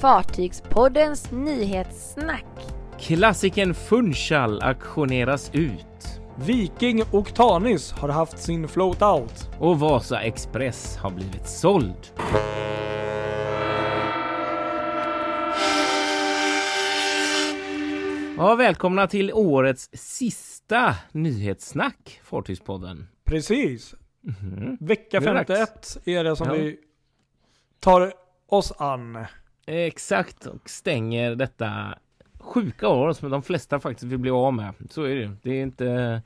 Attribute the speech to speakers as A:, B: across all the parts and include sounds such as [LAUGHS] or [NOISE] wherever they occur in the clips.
A: Fartygspoddens nyhetssnack.
B: Klassiken Funchal auktioneras ut.
C: Viking Octanis har haft sin float out.
B: Och Vasa Express har blivit såld. Ja, välkomna till årets sista nyhetssnack, Fartygspodden.
C: Precis. Vecka
B: Nu är det
C: 51 är det som
B: Ja.
C: vi tar oss an.
B: Exakt, och stänger detta sjuka år som de flesta faktiskt vill bli av med. Så är det Det är inte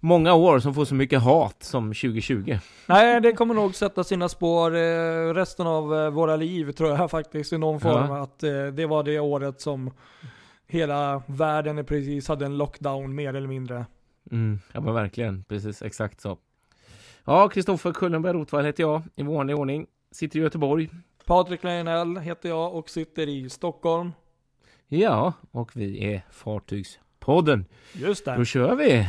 B: många år som får så mycket hat som 2020.
C: Nej, det kommer nog sätta sina spår eh, resten av eh, våra liv tror jag faktiskt i någon form.
B: Ja.
C: Att eh, det var det året som hela världen precis hade en lockdown mer eller mindre.
B: Mm, ja men verkligen, precis exakt så. Ja, Kristoffer Kullenberg Rotvall heter jag i vanlig ordning. Sitter i Göteborg.
C: Patrik Leinell heter jag och sitter i Stockholm.
B: Ja, och vi är Fartygspodden.
C: Just
B: Då
C: det.
B: kör vi!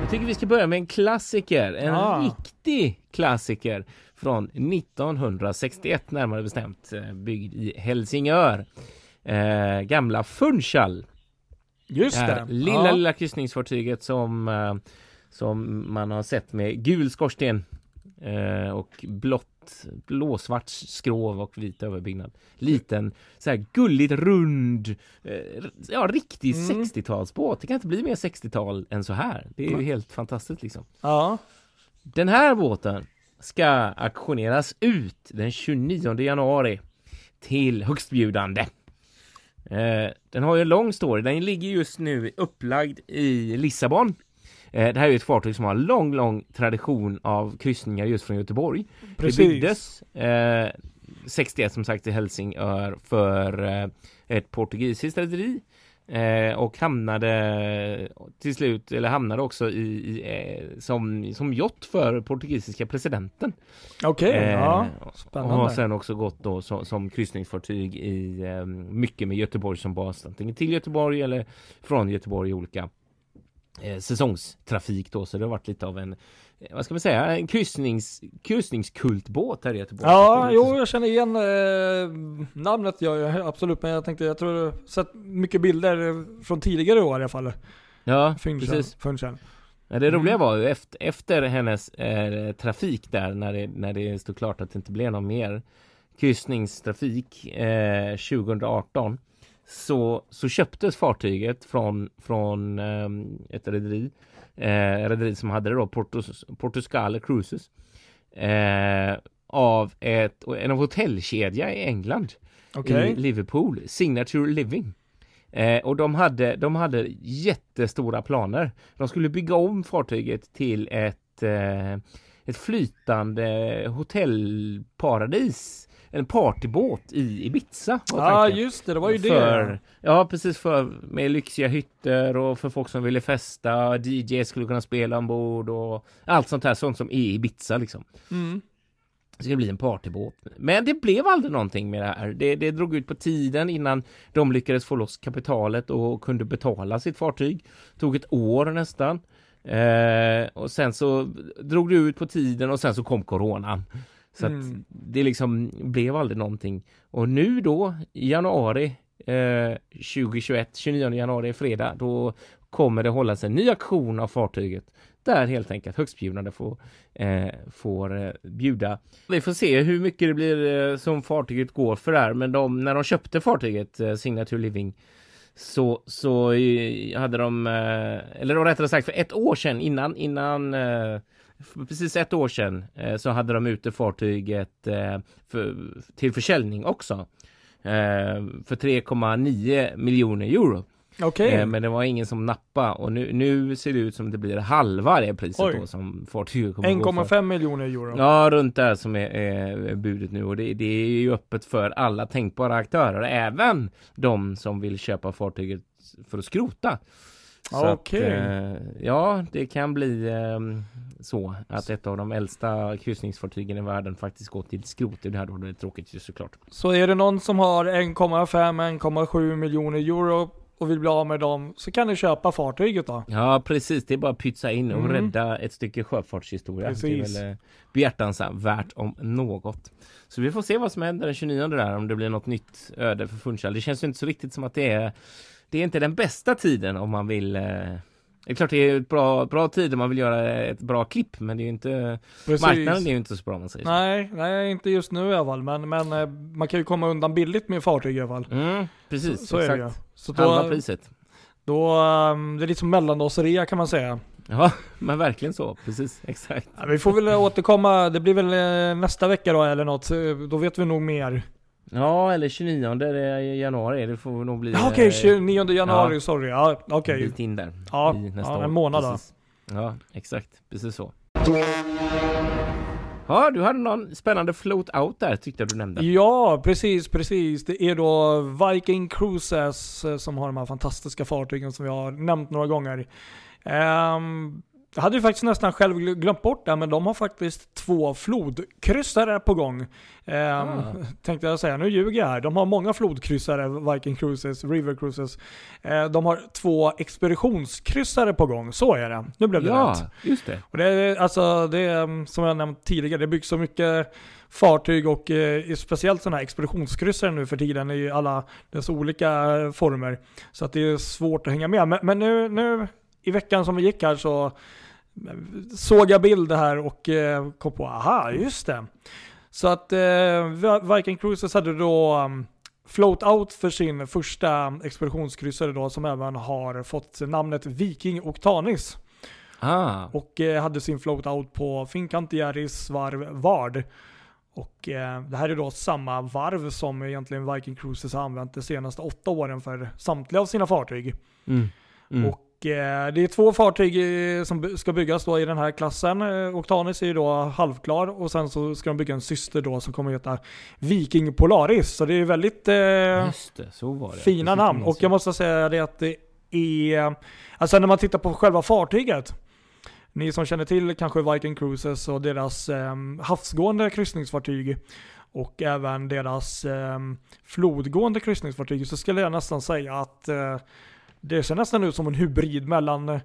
B: Jag tycker vi ska börja med en klassiker, en
C: Ja.
B: riktig klassiker från 1961 närmare bestämt, eh, byggd i Helsingör. Eh, gamla Funchal.
C: Just
B: Det
C: det.
B: här lilla,
C: ja.
B: lilla kryssningsfartyget som, eh, som man har sett med gul skorsten eh, och blått, blåsvart skrov och vit överbyggnad. Liten, så här gulligt rund, eh, ja riktig
C: Mm.
B: 60-talsbåt. Det kan inte bli mer 60-tal än så här. Det är ju helt fantastiskt liksom.
C: ja.
B: Den här båten ska auktioneras ut den 29 januari till högstbjudande. Eh, den har ju en lång story. Den ligger just nu upplagd i Lissabon. Eh, det här är ett fartyg som har en lång, lång tradition av kryssningar just från Göteborg.
C: Precis.
B: Det byggdes eh, 61 som sagt i Helsingör för eh, ett portugisiskt rederi eh, och hamnade till slut, eller hamnade också i, i eh, som, som yacht för portugisiska presidenten.
C: Okej,
B: Eh,
C: ja.
B: Och
C: Spännande.
B: har sen också gått då som, som kryssningsfartyg i eh, mycket med Göteborg som bas, antingen till Göteborg eller från Göteborg i olika eh, säsongstrafik då, så det har varit lite av en eh, vad ska man säga, en kryssnings, kryssningskultbåt här i Göteborg.
C: Ja, jo jag känner igen eh, namnet gör jag absolut, men jag tänkte, jag tror sett mycket bilder från tidigare år i alla fall.
B: Ja,
C: Funchen.
B: precis.
C: Funchen.
B: Ja, det roliga
C: Mm.
B: var ju efter, efter hennes eh, trafik där när det, när det stod klart att det inte blev någon mer kryssningstrafik eh, 2018 så, så köptes fartyget från, från eh, ett rederi eh, rederi som hade det då Portuscale Cruises eh, av ett, en hotellkedja i England
C: Okej.
B: i Liverpool, Signature Living. Eh, och de hade, de hade jättestora planer. De skulle bygga om fartyget till ett, eh, ett flytande hotellparadis. En partybåt i Ibiza.
C: Ja
B: tanken.
C: just det, det var ju det.
B: För, ja precis för med lyxiga hytter och för folk som ville festa. DJ skulle kunna spela ombord och allt sånt här sånt som är i Ibiza liksom.
C: Mm.
B: Det skulle bli en partybåt. Men det blev aldrig någonting med det här. Det, det drog ut på tiden innan de lyckades få loss kapitalet och kunde betala sitt fartyg. Tog ett år nästan. Eh, och sen så drog det ut på tiden och sen så kom coronan. Så att
C: Mm.
B: det liksom blev aldrig någonting. Och nu då i januari eh, 2021, 29 januari, fredag, då kommer det hållas en ny auktion av fartyget där helt enkelt högstbjudande får, eh, får eh, bjuda. Vi får se hur mycket det blir eh, som fartyget går för där, men de, när de köpte fartyget eh, Signature Living så, så eh, hade de, eh, eller rättare sagt för ett år sedan innan, innan eh, för precis ett år sedan eh, så hade de ute fartyget eh, för, till försäljning också. Eh, för 3,9 miljoner euro.
C: Okej.
B: Eh, men det var ingen som nappa och nu, nu ser det ut som det blir halva det priset
C: Oj.
B: då som fartyget kommer att gå för.
C: 1,5 miljoner euro.
B: Ja, runt där som är, är budet nu och det, det är ju öppet för alla tänkbara aktörer, även de som vill köpa fartyget för att skrota.
C: Okej.
B: eh, ja, det kan bli eh, så att ett av de äldsta kryssningsfartygen i världen faktiskt går till skrot. Det här då det är tråkigt ju såklart.
C: Så är det någon som har 1,5-1,7 miljoner euro och vill bli av med dem så kan ni köpa fartyget då.
B: Ja precis, det är bara att pytsa in och
C: Mm.
B: rädda ett stycke sjöfartshistoria.
C: Precis.
B: Det är väl eh, behjärtansvärt om något. Så vi får se vad som händer den 29 där, om det blir något nytt öde för Funchal. Det känns ju inte så riktigt som att det är Det är inte den bästa tiden om man vill eh, Det är klart det är ett bra, bra tid om man vill göra ett bra klipp men det är ju inte
C: Precis.
B: Marknaden är ju inte så bra om man säger så.
C: Nej, nej, inte just nu i alla fall. Men, men eh, man kan ju komma undan billigt med fartyg i alla fall.
B: Mm, precis,
C: så, så är det ju.
B: exakt.
C: Så
B: Halva
C: då,
B: priset.
C: då, ehm, det är lite som mellandagsrea kan man säga.
B: Ja, [LAUGHS] men verkligen så. Precis, exakt.
C: Ja, vi får väl återkomma, det blir väl eh, nästa vecka då eller något. Då vet vi nog mer.
B: Ja, eller 29 det är januari. Det får nog bli...
C: Ja, Okej,
B: eh,
C: 29 januari,
B: ja.
C: sorry. Ja, okej.
B: En bit in där.
C: Ja, ja, en månad då.
B: Ja, exakt. Precis så. Ja, du hade någon spännande float out där tyckte jag du nämnde.
C: Ja, precis, precis. Det är då Viking Cruises eh, som har de här fantastiska fartygen som vi har nämnt några gånger. Um, jag hade ju faktiskt nästan själv gl- glömt bort det, men de har faktiskt två flodkryssare på gång. Ehm,
B: Ah. [LAUGHS]
C: Tänkte jag säga, nu ljuger jag här. De har många flodkryssare, Viking Cruises, River Cruises. Eh, de har två expeditionskryssare på gång, så är det. Nu blev det
B: Ja,
C: rätt.
B: just det.
C: Och det är, alltså, det är mm, som jag nämnt tidigare, det byggs så mycket fartyg och eh, speciellt sådana här expeditionskryssare nu för tiden i alla dess olika eh, former. Så att det är svårt att hänga med. Men, men nu, nu i veckan som vi gick här så såg jag bilder här och eh, kom på, aha, just det. Så att eh, Viking Cruises hade då um, Float Out för sin första expeditionskryssare då som även har fått namnet Viking Octanis.
B: Ah,
C: Och eh, hade sin float out på Fincantieri's varv Vard. Och eh, det här är då samma varv som egentligen Viking Cruises har använt de senaste åtta åren för samtliga av sina fartyg.
B: mm. Mm.
C: Och det är två fartyg eh, som ska byggas då i den här klassen. Eh, Octanis är ju då halvklar och sen så ska de bygga en syster då som kommer att heta Viking Polaris. Så det är väldigt eh,
B: det,
C: fina namn. Och jag måste säga det att det är, alltså när man tittar på själva fartyget. Ni som känner till kanske Viking Cruises och deras eh, havsgående kryssningsfartyg och även deras eh, flodgående kryssningsfartyg så skulle jag nästan säga att eh, det ser nästan ut som en hybrid mellan, eh,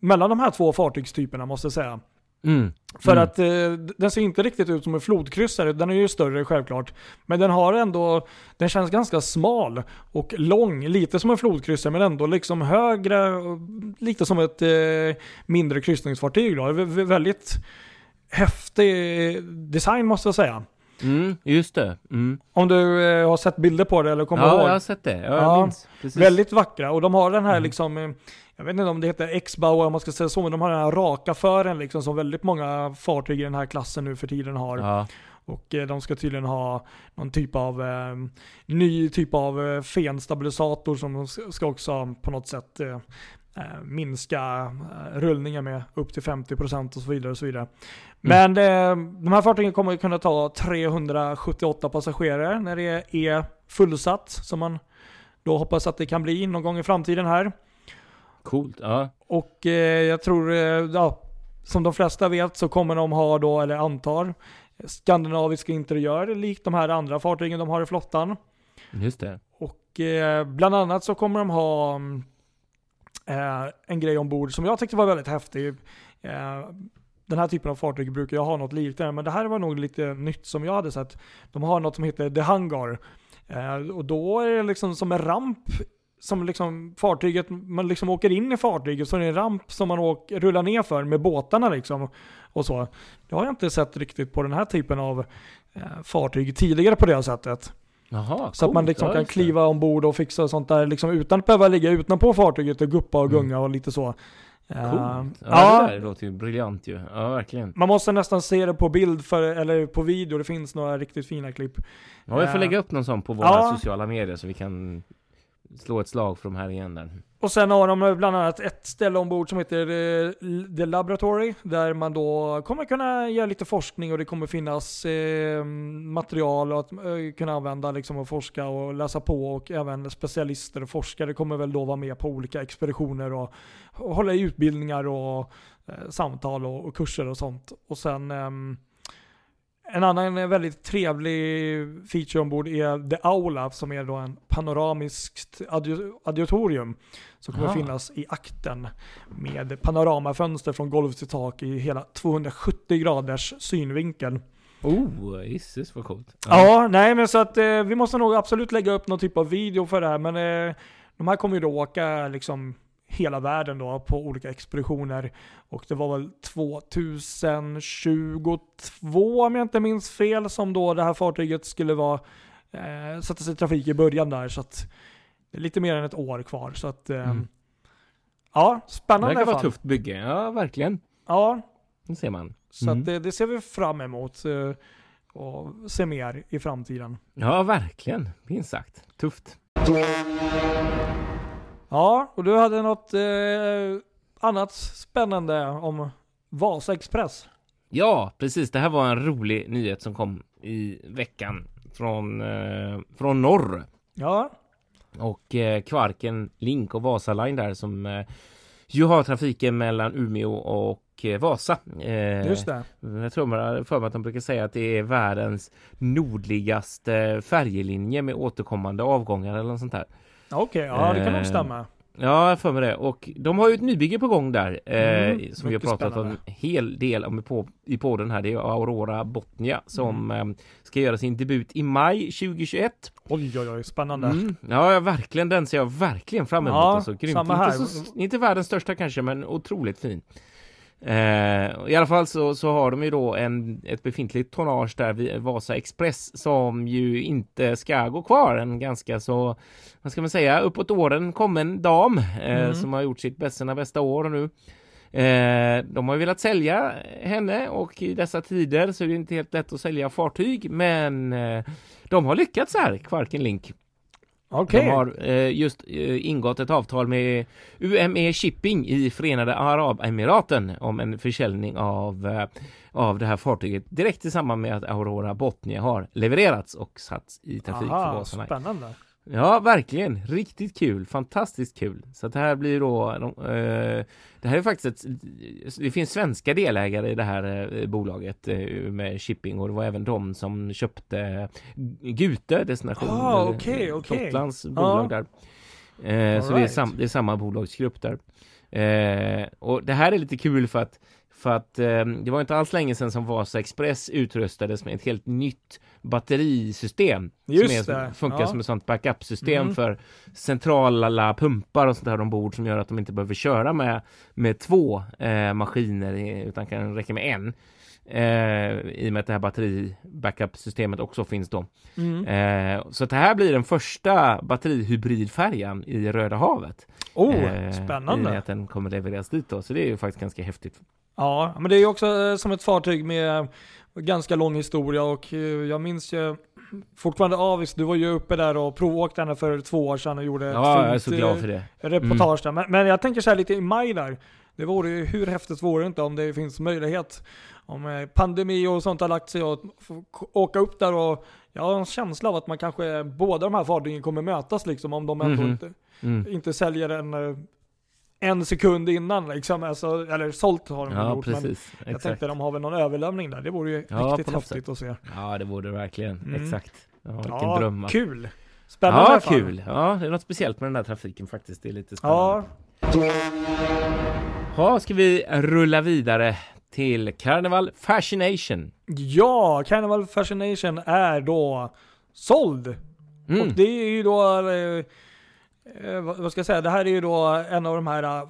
C: mellan de här två fartygstyperna måste jag säga.
B: Mm.
C: För
B: Mm.
C: att eh, den ser inte riktigt ut som en flodkryssare, den är ju större självklart. Men den har ändå, den känns ganska smal och lång, lite som en flodkryssare men ändå liksom högre, lite som ett eh, mindre kryssningsfartyg då. Vä- vä- väldigt häftig design måste jag säga.
B: Mm, just det. Mm.
C: Om du eh, har sett bilder på det eller kommer
B: Ja,
C: ihåg?
B: jag har sett det. Ja, jag
C: Ja,
B: minns. Precis.
C: Väldigt vackra och de har den här
B: Mm.
C: liksom, eh, jag vet inte om det heter X-bow om man ska säga så, men de har den här raka fören liksom som väldigt många fartyg i den här klassen nu för tiden har.
B: Ja.
C: Och eh, de ska tydligen ha någon typ av eh, ny typ av eh, fenstabilisator som de ska också på något sätt eh, minska eh, rullningen med upp till 50% och så vidare. Och så vidare. Men eh, de här fartygen kommer kunna ta 378 passagerare när det är fullsatt som man då hoppas att det kan bli någon gång i framtiden här.
B: Coolt. Ja.
C: Och eh, jag tror, eh, ja, som de flesta vet så kommer de ha då, eller antar, skandinaviska interiör likt de här andra fartygen de har i flottan.
B: Just det.
C: Och eh, bland annat så kommer de ha mm, eh, en grej ombord som jag tyckte var väldigt häftig. Eh, den här typen av fartyg brukar jag ha något liknande, men det här var nog lite nytt som jag hade sett. De har något som heter The Hangar. Eh, och då är det liksom som en ramp som liksom fartyget, man liksom åker in i fartyget så är det en ramp som man åker, rullar ner för med båtarna liksom. Och så. Det har jag inte sett riktigt på den här typen av eh, fartyg tidigare på det sättet.
B: Jaha,
C: Så att man liksom kan kliva ombord och fixa sånt där liksom utan att behöva ligga utanpå fartyget och guppa och
B: Mm.
C: gunga och lite så. Eh,
B: Coolt. Ja,
C: ja,
B: det där låter ju briljant ju. Ja, verkligen.
C: man måste nästan se det på bild för, eller på video. Det finns några riktigt fina klipp.
B: Ja, vi får
C: Eh,
B: lägga upp någon sån på våra
C: ja.
B: sociala medier så vi kan slå ett slag för de här igen där.
C: Och sen har de bland annat ett ställe ombord som heter eh, The Laboratory. Där man då kommer kunna göra lite forskning och det kommer finnas eh, material att eh, kunna använda liksom och forska och läsa på. Och även specialister och forskare kommer väl då vara med på olika expeditioner och, och hålla i utbildningar och eh, samtal och, och kurser och sånt. Och sen ehm, en annan väldigt trevlig feature ombord är The Aula som är då en panoramiskt auditorium som kommer
B: Ah.
C: att finnas i akten med panoramafönster från golv till tak i hela 270 graders synvinkel.
B: Oh, gisses vad coolt.
C: Ja, nej men så att eh, vi måste nog absolut lägga upp någon typ av video för det här men eh, de här kommer ju då åka liksom hela världen då på olika expeditioner och det var väl 2022 om jag inte minns fel som då det här fartyget skulle vara eh, sätta sig i trafik i början där så att det är lite mer än ett år kvar så att eh,
B: Mm.
C: ja,
B: Det
C: spännande i
B: verkar vara tufft bygge. Ja, verkligen.
C: Ja,
B: Det ser man.
C: så
B: Mm.
C: att det, det ser vi fram emot eh, och se mer i framtiden.
B: Ja, verkligen. Minst sagt. Tufft.
C: Ja, och du hade något eh, annat spännande om Vasa Express.
B: Ja, precis. Det här var en rolig nyhet som kom i veckan från, eh, från norr.
C: Ja,
B: Och eh, Kvarken Link och Vasa Line där som eh, ju har trafiken mellan Umeå och eh, Vasa. Eh,
C: just det.
B: Jag tror man för mig att de brukar säga att det är världens nordligaste färjelinje med återkommande avgångar eller något sånt där.
C: Okej, ja det kan nog
B: Eh,
C: stämma.
B: Ja, jag för mig det. Och de har ju ett nybygge på gång där eh,
C: Mm,
B: som vi har pratat om
C: spännande.
B: en hel del om i, på, i podden här. Det är Aurora Botnia som
C: Mm.
B: eh, ska göra sin debut i maj 2021.
C: Oj oj oj, spännande.
B: Mm. Ja, ja, verkligen. Den ser jag verkligen fram emot.
C: Ja,
B: alltså, grymt.
C: samma här.
B: Inte, så, inte världens största kanske, men otroligt fin. Eh, I alla fall så, så har de ju då en, ett befintligt tonnage där vid Vasa Express som ju inte ska gå kvar. En ganska så, vad ska man säga, uppåt åren kommen dam eh,
C: Mm.
B: som har gjort sitt bästa, sina bästa år nu. Eh, de har velat sälja henne och i dessa tider så är det inte helt lätt att sälja fartyg men eh, de har lyckats här, Kvarken Link.
C: Okej.
B: De har eh, just eh, ingått ett avtal med UME Shipping i Förenade Arabemiraten om en försäljning av, eh, av det här fartyget direkt i samband med att Aurora Botnia har levererats och satts i trafik för
C: Aha,
B: Vasalina.
C: spännande.
B: Ja, verkligen. Riktigt kul. Fantastiskt kul. Så det här blir då... Eh, det här är faktiskt ett... Det finns svenska delägare i det här eh, bolaget eh, med shipping och det var även de som köpte Gute destination.
C: Ah,
B: eller
C: okej, okej.
B: Gotlands bolag där. Eh, så det är, sam, det är samma bolagsgrupp där. Eh, och det här är lite kul för att för att eh, det var inte alls länge sedan som Vasa Express utrustades med ett helt nytt batterisystem.
C: Just
B: som är, funkar
C: ja.
B: som ett sånt backup-system
C: Mm.
B: för centrala pumpar och sånt där ombord som gör att de inte behöver köra med, med två eh, maskiner utan kan räcka med en. Eh, I och med att det här batteri-backup-systemet också finns då.
C: Mm.
B: Eh, så det här blir den första batterihybridfärjan i Röda havet.
C: Oh,
B: Eh, I och med
C: spännande.
B: att den kommer levereras dit då, så det är ju faktiskt ganska häftigt.
C: Ja, men det är ju också eh, som ett fartyg med ganska lång historia och eh, jag minns ju fortfarande Avis, du var ju uppe där och provåkte henne för två år sedan och gjorde ett
B: Ja, jag är
C: fint,
B: så glad
C: eh,
B: för det.
C: reportage där. Men, men jag tänker så här lite i maj där. Det vore ju, hur häftigt vore det inte om det finns möjlighet om eh, pandemi och sånt har lagt sig och åka upp där och jag har en känsla av att man kanske, båda de här fartygen kommer mötas liksom om de ändå
B: Mhm.
C: inte,
B: Mm.
C: inte säljer en, eh, en sekund innan liksom. Alltså, eller sålt har de
B: Ja,
C: gjort, men
B: precis.
C: jag
B: Exakt.
C: tänkte de har väl någon överlämning där. Det vore ju
B: Ja,
C: riktigt häftigt att se.
B: Ja, det vore det verkligen.
C: Mm.
B: Exakt. Ja, vilken
C: Ja,
B: dröm.
C: kul! Spännande
B: Ja, kul. Ja, det är något speciellt med den här trafiken faktiskt. Det är lite spännande.
C: Ja,
B: Ja, ska vi rulla vidare till Carnival Fascination.
C: ja, Carnival Fascination är då såld.
B: Mm.
C: Och det är ju då, eh, eh, vad ska jag säga, det här är ju då en av de här eh,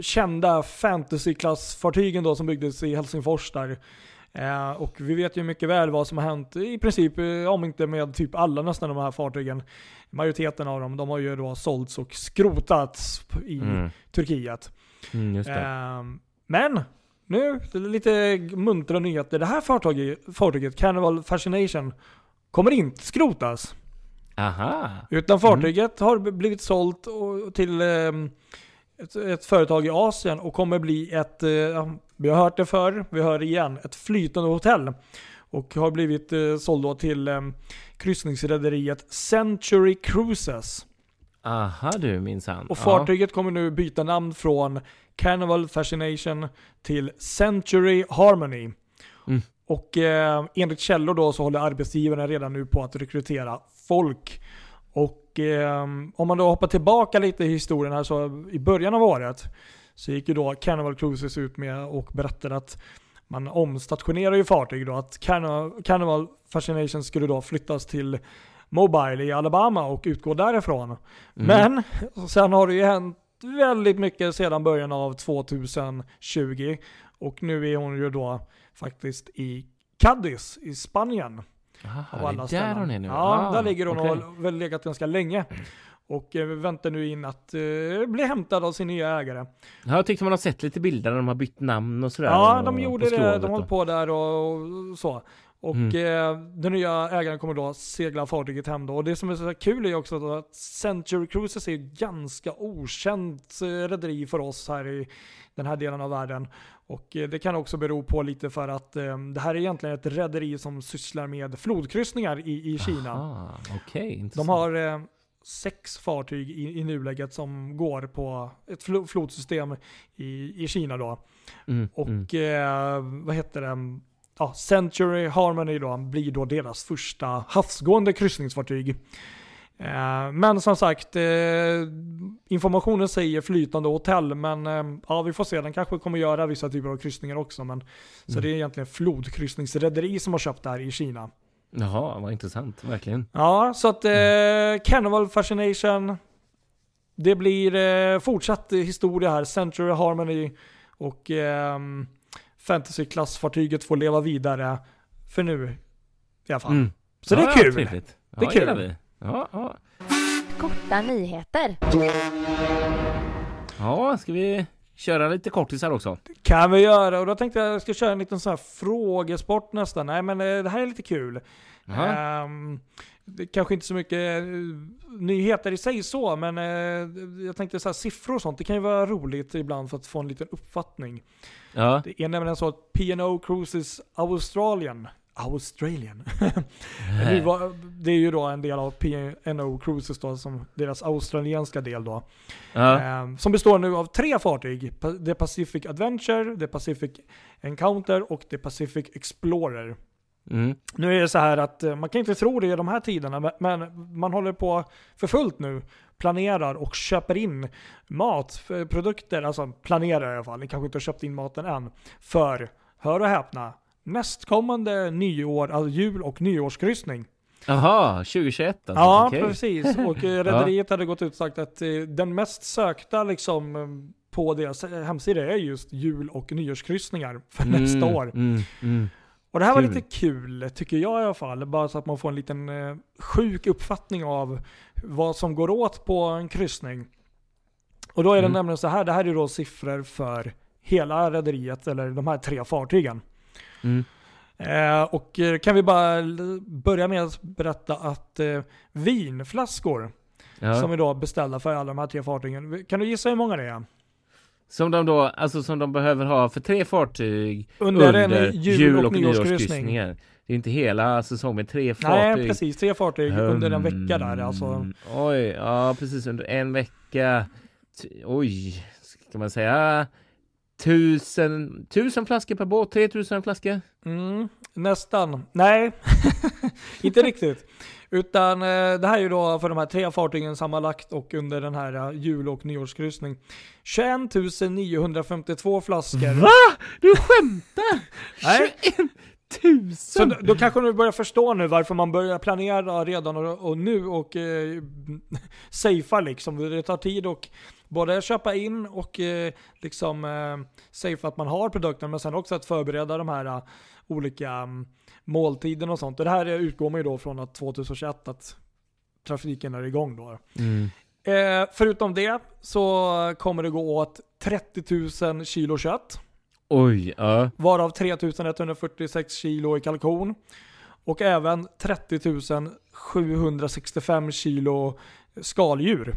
C: kända fantasyklassfartygen då som byggdes i Helsingfors där. Eh, och vi vet ju mycket väl vad som har hänt i princip, om inte med typ alla nästan de här fartygen. Majoriteten av dem, de har ju då sålts och skrotats i
B: Mm.
C: Turkiet.
B: Mm.
C: Ehm, men nu, lite muntra nyheter. Det här fartyget, fartyget, Carnival Fascination, kommer inte skrotas.
B: Aha.
C: Utan fartyget har b- blivit sålt till ehm, ett, ett företag i Asien och kommer bli ett, eh, vi har hört det förr, vi hör det igen, ett flytande hotell. Och har blivit eh, såld till um, kryssningsrederiet Century Cruises.
B: Aha du minsann.
C: Och
B: Ja.
C: fartyget kommer nu byta namn från Carnival Fascination till Century Harmony.
B: Mm.
C: och eh, enligt källor då så håller arbetsgivarna redan nu på att rekrytera folk. Och eh, om man då hoppar tillbaka lite i historien här så i början av året så gick ju då Carnival Cruises ut med och berättade att man omstationerar ju fartyg då. Att Carnival, Carnival Fascination skulle då flyttas till Mobile i Alabama och utgå därifrån.
B: Mm.
C: Men sen har det ju hänt väldigt mycket sedan början av 2020. Och nu är hon ju då faktiskt i Cadiz i Spanien.
B: Aha,
C: Av
B: det är där hon är nu?
C: Ja,
B: Ah,
C: där ligger hon
B: okej.
C: och har väl legat ganska länge. Och eh, väntar nu in att eh, bli hämtad av sin nya ägare.
B: Ja, jag tyckte man har sett lite bilder när de har bytt namn och sådär.
C: Ja, de gjorde det. De
B: och-
C: på där och, och så. Och
B: Mm.
C: eh, den nya ägaren kommer då segla fartyget hem då. Och det som är så kul är också att Century Cruises är ett ganska okänt eh, rederi för oss här i den här delen av världen. Och eh, det kan också bero på lite för att eh, det här är egentligen ett rederi som sysslar med flodkryssningar i, i Kina.
B: Aha, Okej,
C: De har eh, sex fartyg i, i nuläget som går på ett flo- flodsystem i, i Kina då.
B: Mm,
C: Och
B: mm.
C: eh, vad heter det? Ja, Century Harmony då blir då deras första havsgående kryssningsfartyg. Eh, men som sagt, eh, informationen säger flytande hotell, men eh, ja, vi får se. Den kanske kommer göra vissa typer av kryssningar också. Men, Så
B: Mm.
C: det är egentligen flodkryssningsrederi som har köpt det här i Kina.
B: Jaha, vad intressant, verkligen.
C: Ja, så att eh, Carnival Fascination. Det blir eh, fortsatt historia här. Century Harmony och ehm, Fantasy-klassfartyget får leva vidare. För nu i alla fall.
B: Mm.
C: Så det
B: Ja,
C: är
B: ja,
C: kul.
B: trevligt. Ja,
C: Det är kul.
B: vi. Ja, ja.
A: Korta nyheter.
B: ja, ska vi köra lite kortisar också?
C: Kan vi göra. Och då tänkte jag att jag ska köra en liten sån här frågesport nästan. Nej men eh, det här är lite kul. Ehm, det kanske inte så mycket eh, nyheter i sig så, men eh, jag tänkte så här, siffror och sånt, det kan ju vara roligt ibland för att få en liten uppfattning.
B: Ja.
C: Det är nämligen så att P&O Cruises Australian, [LAUGHS] Var- det är ju då en del av P&O Cruises då, som deras australienska del då. Ehm, som består nu av tre fartyg. The Pacific Adventure, The Pacific Encounter och The Pacific Explorer.
B: Mm.
C: Nu är det så här att eh, man kan inte tro det i de här tiderna, men- man håller på för fullt nu. Planerar och köper in mat, produkter, alltså planerar i alla fall, ni kanske inte har köpt in maten än, för, hör och häpna, nästkommande nyår, alltså jul och nyårskryssning.
B: Jaha, 2021 alltså?
C: Ja,
B: Okej.
C: precis. Och eh, [LAUGHS] rederiet hade gått ut och sagt att eh, den mest sökta liksom eh, på deras hemsida är just jul och nyårskryssningar för nästa år.
B: Mm, mm.
C: Och det här var
B: Kul.
C: lite kul, tycker jag i alla fall. Bara så att man får en liten eh, sjuk uppfattning av vad som går åt på en kryssning. Och då är det
B: Mm.
C: nämligen så här, det här är då siffror för hela rederiet, eller de här tre fartygen.
B: Mm.
C: Eh, och eh, kan vi bara börja med att berätta att eh, vinflaskor
B: Ja.
C: som då beställda för alla de här tre fartygen. Kan du gissa hur många det är?
B: Som de då, alltså som de behöver ha för tre fartyg
C: Under,
B: under,
C: en jul, och, nyårskryssning.
B: nyårskryssningar. Det är inte hela säsongen, tre
C: Nej,
B: fartyg.
C: precis. Tre fartyg under en vecka där. Alltså.
B: Mm, Oj, ja precis under en vecka. Oj, ska man säga tusen, tusen flaskor per båt? 3000 flaskor?
C: Mm, nästan. Nej, [LAUGHS] inte riktigt. Utan eh, det här är ju då för de här tre fartygen sammanlagt och under den här eh, jul och nyårskryssning. 21 952 flaskor.
B: Va? Du skämtar? [LAUGHS]
C: Nej.
B: 21
C: Så
B: 000?
C: då, då kanske du börjar förstå nu varför man börjar planera redan och, och nu och eh, [LAUGHS] safea liksom. Det tar tid och både köpa in och eh, liksom eh, att man har produkten men sen också att förbereda de här eh, olika mm, måltiderna och sånt. Och det här utgår man ju då från att 2021 att trafiken är igång då.
B: Mm.
C: Eh, förutom det så kommer det gå åt 30 000 kilo kött.
B: Oj, ja.
C: Varav 3146 kilo i kalkon. Och även 30 765 kilo skaldjur.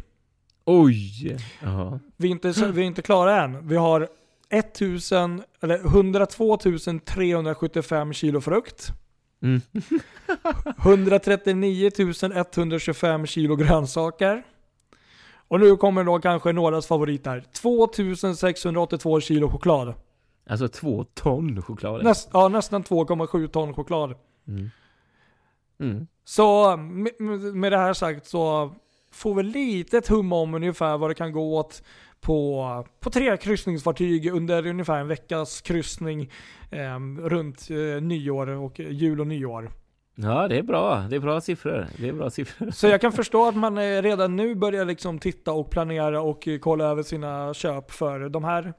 B: Oj! Ja.
C: Vi är inte, vi är inte klara än. Vi har 1000, eller 102 375 kilo frukt.
B: Mm. [LAUGHS]
C: 139 125 kilo grönsaker. Och nu kommer då kanske någras favorit här. 2682 kilo choklad.
B: Alltså två ton choklad.
C: Näst, ja, nästan 2,7 ton choklad.
B: Mm. Mm.
C: Så med, med det här sagt så får vi lite ett hum om ungefär vad det kan gå åt på, på tre kryssningsfartyg under ungefär en veckas kryssning eh, runt eh, nyår och jul och nyår.
B: Ja, det är bra. Det är bra siffror. Det är bra siffror.
C: Så jag kan förstå att man eh, redan nu börjar liksom titta och planera och eh, kolla över sina köp för de här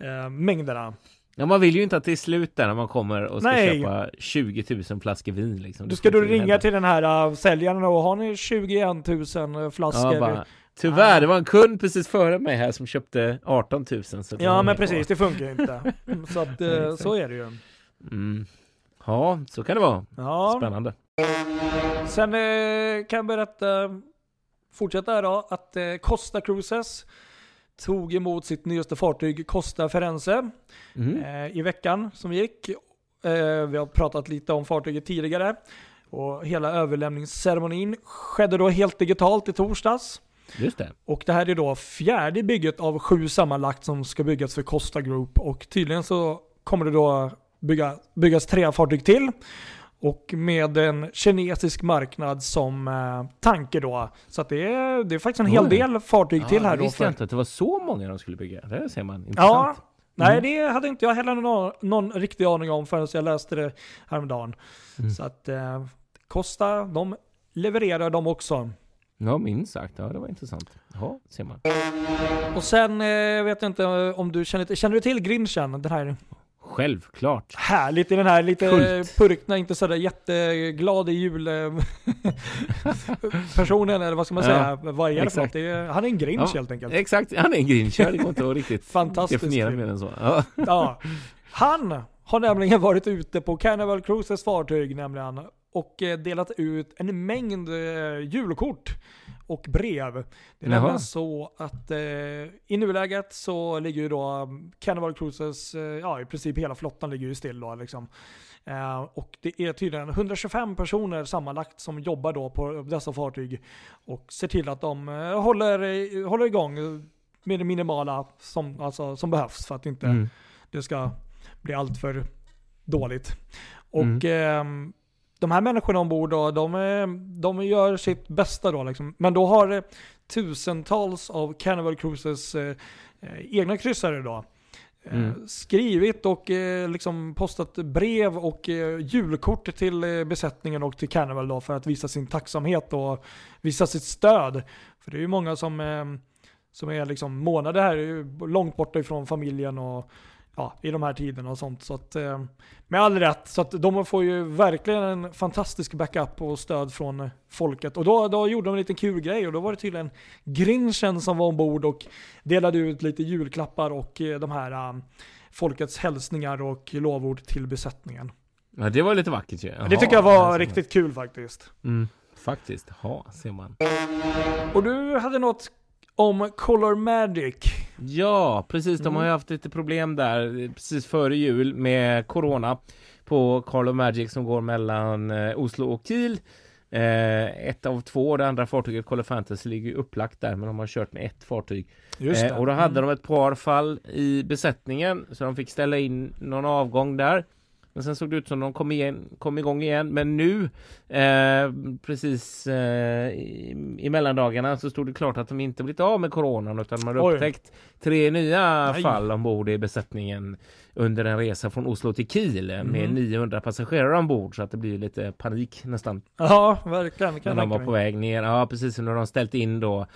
C: eh, mängderna.
B: Ja, man vill ju inte att det är slut där när man kommer och ska
C: Nej.
B: köpa 20 000 flaskor vin liksom.
C: Då
B: Det
C: ska du ringa
B: hända.
C: till den här uh, säljaren och har ni 21 000 flaskor?
B: Ja, bara, tyvärr, det var en kund precis före mig här som köpte 18 000. Så
C: Ja men precis, det funkar ju inte. Mm, Så att, [LAUGHS]
B: Exakt.
C: så är det ju.
B: Mm. Ja, så kan det vara.
C: Ja.
B: Spännande.
C: Sen kan jag berätta, fortsätta här då, att Costa Cruises tog emot sitt nyaste fartyg Costa Firenze
B: Mm.
C: eh, i veckan som gick. Eh, vi har pratat lite om fartyget tidigare. Och hela överlämningsceremonin skedde då helt digitalt i torsdags.
B: Just det.
C: Och det här är då fjärde bygget av sju sammanlagt som ska byggas för Costa Group. Och tydligen så kommer det då bygga, byggas tre fartyg till. Och med en kinesisk marknad som eh, tanke då. Så att det, är, det är faktiskt en hel
B: Oj.
C: del fartyg till
B: ja,
C: här
B: det
C: då.
B: visste jag inte att det var så många de skulle bygga. Det ser man.
C: ja,
B: Intressant.
C: nej
B: Mm.
C: det hade inte jag heller någon, någon riktig aning om förrän jag läste det häromdagen.
B: Mm.
C: Så att eh, Costa, de levererar de också.
B: Ja, minst sagt. Ja, det var intressant. Ja, ser man.
C: Och sen eh, vet jag inte om du känner till, känner du till Grinchen? Den här
B: Självklart.
C: härligt i den här lite
B: Kult.
C: purkna, inte sådär jätteglad i jul eh, [LAUGHS] personen eller vad ska man
B: Ja,
C: säga? Vad är det för något? Det är, han är en grinch
B: Ja,
C: helt enkelt.
B: Exakt, han är en grinchare. Det går inte att riktigt [LAUGHS] definiera mer än så. Ja.
C: Ja. Han har nämligen varit ute på Carnival Cruises fartyg nämligen och eh, delat ut en mängd eh, julkort och brev. Det är nämligen så att eh, i nuläget så ligger ju då um, Carnival Cruises, eh, ja i princip hela flottan ligger ju still då liksom. Eh, och det är tydligen 125 personer sammanlagt som jobbar då på dessa fartyg och ser till att de eh, håller, eh, håller igång med det minimala som, alltså, som behövs för att inte
B: Mm.
C: det ska bli allt för dåligt. Och
B: Mm.
C: De här människorna ombord då, de, eh, de gör sitt bästa då liksom. Men då har eh, tusentals av Carnival Cruises eh, eh, egna kryssare då
B: Mm.
C: skrivit och eh, liksom postat brev och eh, julkort till eh, besättningen och till Carnival då för att visa sin tacksamhet och visa sitt stöd. För det är ju många som, som är liksom månader här, långt borta ifrån familjen och ja, i de här tiderna och sånt. Så att, eh, med all rätt, så att de får ju verkligen en fantastisk backup och stöd från folket. Och då, då gjorde de en liten kul grej och då var det tydligen Grinchen som var ombord och delade ut lite julklappar och eh, de här eh, folkets hälsningar och lovord till besättningen.
B: Ja, det var lite vackert ju.
C: det
B: Jaha,
C: tycker jag var riktigt kul faktiskt.
B: Mm, faktiskt. Ja, ser man.
C: Och du hade något om Color Magic.
B: Ja, precis. De
C: Mm.
B: har ju haft lite problem där precis före jul med Corona på Carlo Magic som går mellan eh, Oslo och Kiel. Eh, ett av två, det andra fartyget Color Fantasy ligger upplagt där men de har kört med ett fartyg. Eh, och då hade de ett par fall i besättningen så de fick ställa in någon avgång där. Men sen såg det ut som de kom, igen, kom igång igen. Men nu, eh, precis eh, i, i mellandagarna så stod det klart att de inte blivit av med coronan utan de hade upptäckt tre nya
C: Nej.
B: fall ombord i besättningen under en resa från Oslo till Kiel eh, med
C: Mhm.
B: 900 passagerare ombord så att det blir lite panik nästan
C: Ja, verkligen. Kan
B: när de var på väg ner. Ja, precis. Har de ställt in då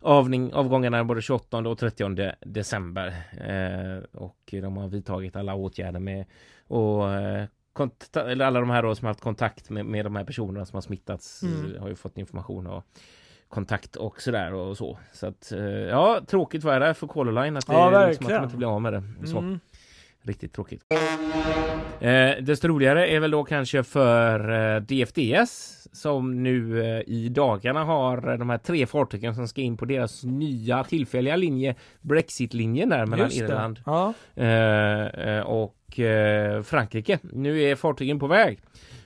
B: avning, avgångarna både 28 och 30 december. Eh, och de har vidtagit alla åtgärder med och eh, konta- eller alla de här då som har haft kontakt med, med de här personerna som har smittats
C: Mm.
B: har ju fått information och kontakt och sådär och så. Så att eh, ja, tråkigt var det för Color Line att det
C: Ja,
B: liksom att de inte blir av med det. Så.
C: Mm.
B: Riktigt tråkigt. Eh, desto roligare är väl då kanske för eh, DFDS som nu eh, i dagarna har eh, de här tre fartygen som ska in på deras nya tillfälliga linje Brexit-linjen där mellan
C: Just.
B: Irland
C: Ja.
B: och Frankrike. Nu är fartygen på väg.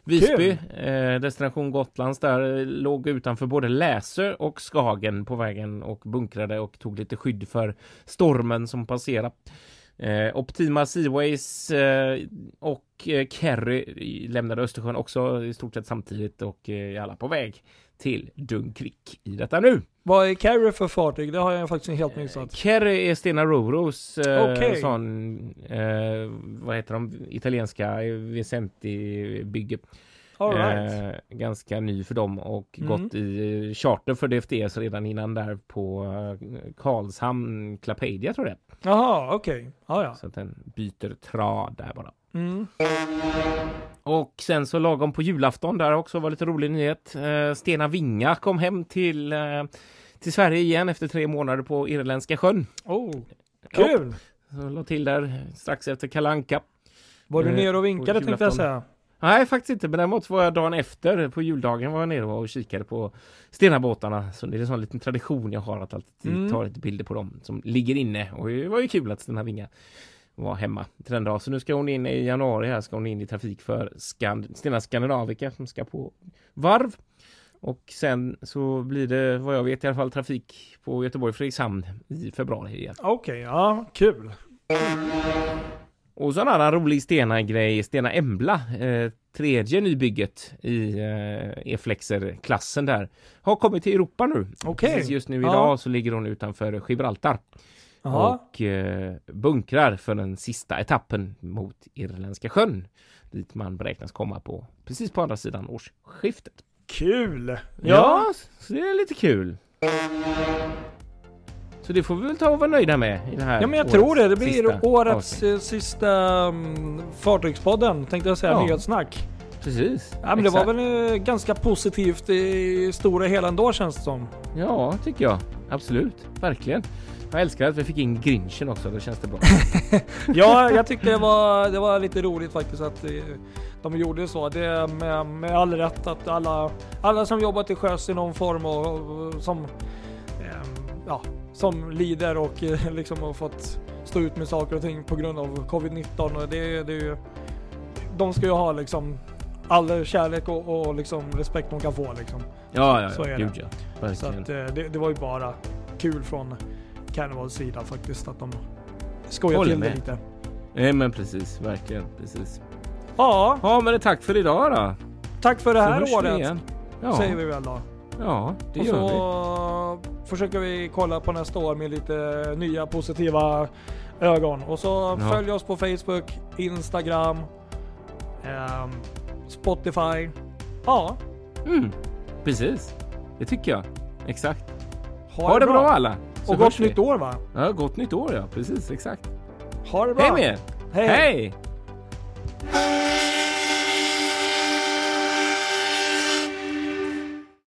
B: Visby, eh, destination Gotlands där låg utanför både Läsö och Skagen på vägen och bunkrade och tog lite skydd för stormen som passerade. Eh, Optima Seaways eh, och eh, Kerry lämnade Östersjön också i stort sett samtidigt och eh, är alla på väg till Dunkvik i detta nu.
C: Vad är Carry för fartyg? Det har jag faktiskt helt missat.
B: Kerry är Stena Roros eh,
C: Okej.
B: sån, eh, vad heter de, italienska eh, Vicenti-bygge.
C: All right.
B: Eh, ganska ny för dem och
C: Mm.
B: gått i charter för DFDS redan innan där på eh, Karlshamn, Clapadia tror jag.
C: Jaha, okej. Ja, ja.
B: Så att den byter trad där bara.
C: Mm.
B: Och sen så lagom på julafton där också var lite rolig nyhet. Eh, Stena Vinga kom hem till, eh, till Sverige igen efter tre månader på Irländska sjön.
C: Oh, kul!
B: Så la till där strax efter Kalanka.
C: Var du
B: Eh,
C: nere och vinkade tänkte jag säga.
B: Nej, faktiskt inte. Men däremot var jag dagen efter på juldagen var jag nere och kikade på Stenabåtarna. Så det är en sån liten tradition jag har att alltid
C: Mm.
B: ta lite bilder på dem som ligger inne. Och det var ju kul att Stena Vinga var hemma till den dagen. Så nu ska hon in i januari här ska hon in i trafik för Skand- Stena Skandinavica som ska på varv. Och sen så blir det vad jag vet i alla fall trafik på Göteborg Fredrikshamn i februari igen.
C: Okej, ja, kul.
B: Och så en annan rolig Stena-grej, Stena Embla, eh, tredje nybygget i eh, E-flexer-klassen där, har kommit till Europa nu.
C: Okej.
B: Precis just nu
C: Ja.
B: idag så ligger hon utanför Gibraltar
C: Jaha.
B: och eh, bunkrar för den sista etappen mot Irländska sjön, dit man beräknas komma på precis på andra sidan årsskiftet.
C: Kul!
B: Ja, så det är lite kul. Så det får vi väl ta och vara nöjda med i det här
C: Ja men jag tror det. Det blir
B: sista
C: årets
B: avsnitt.
C: eh, sista um, Fartygspodden tänkte jag säga,
B: Ja.
C: nyhetssnack.
B: Precis.
C: Ja men det var väl eh, ganska positivt i stora hela ändå känns det som.
B: Ja, tycker jag. Absolut. Verkligen. Jag älskar att vi fick in Grinchen också. Då känns det bra. [LAUGHS]
C: Ja, jag tyckte det var, det var lite roligt faktiskt att eh, de gjorde så. Det är med, med all rätt att alla, alla som jobbar till sjöss i någon form och, och som, ja, som lider och eh, [LAUGHS] liksom har fått stå ut med saker och ting på grund av covid-19. Och det, det är ju, de ska ju ha liksom all kärlek och, och liksom respekt de kan få liksom.
B: Ja, ja,
C: Så är
B: ja.
C: det.
B: Gud ja.
C: Så att eh, det, det var ju bara kul från Carnivals sida faktiskt att de skojar till det
B: med.
C: lite.
B: Nej, men precis. Verkligen. Precis.
C: Ja,
B: Ja, men tack för idag då.
C: tack för det
B: Så
C: här året.
B: Ja,
C: Säger vi väl då.
B: Ja det
C: och
B: gör vi.
C: så försöker vi kolla på nästa år med lite nya positiva ögon. Och så
B: Ja.
C: följ oss på Facebook, Instagram, ehm, Spotify. Ja,
B: Mm, precis. Det tycker jag. Exakt.
C: ha,
B: Ha det bra alla. Så
C: Och gott
B: vi.
C: nytt år va?
B: Ja, gott nytt år ja. Precis, exakt.
C: Ha det bra.
B: Hej med er.
C: Hej.
B: Hej!
D: Hej!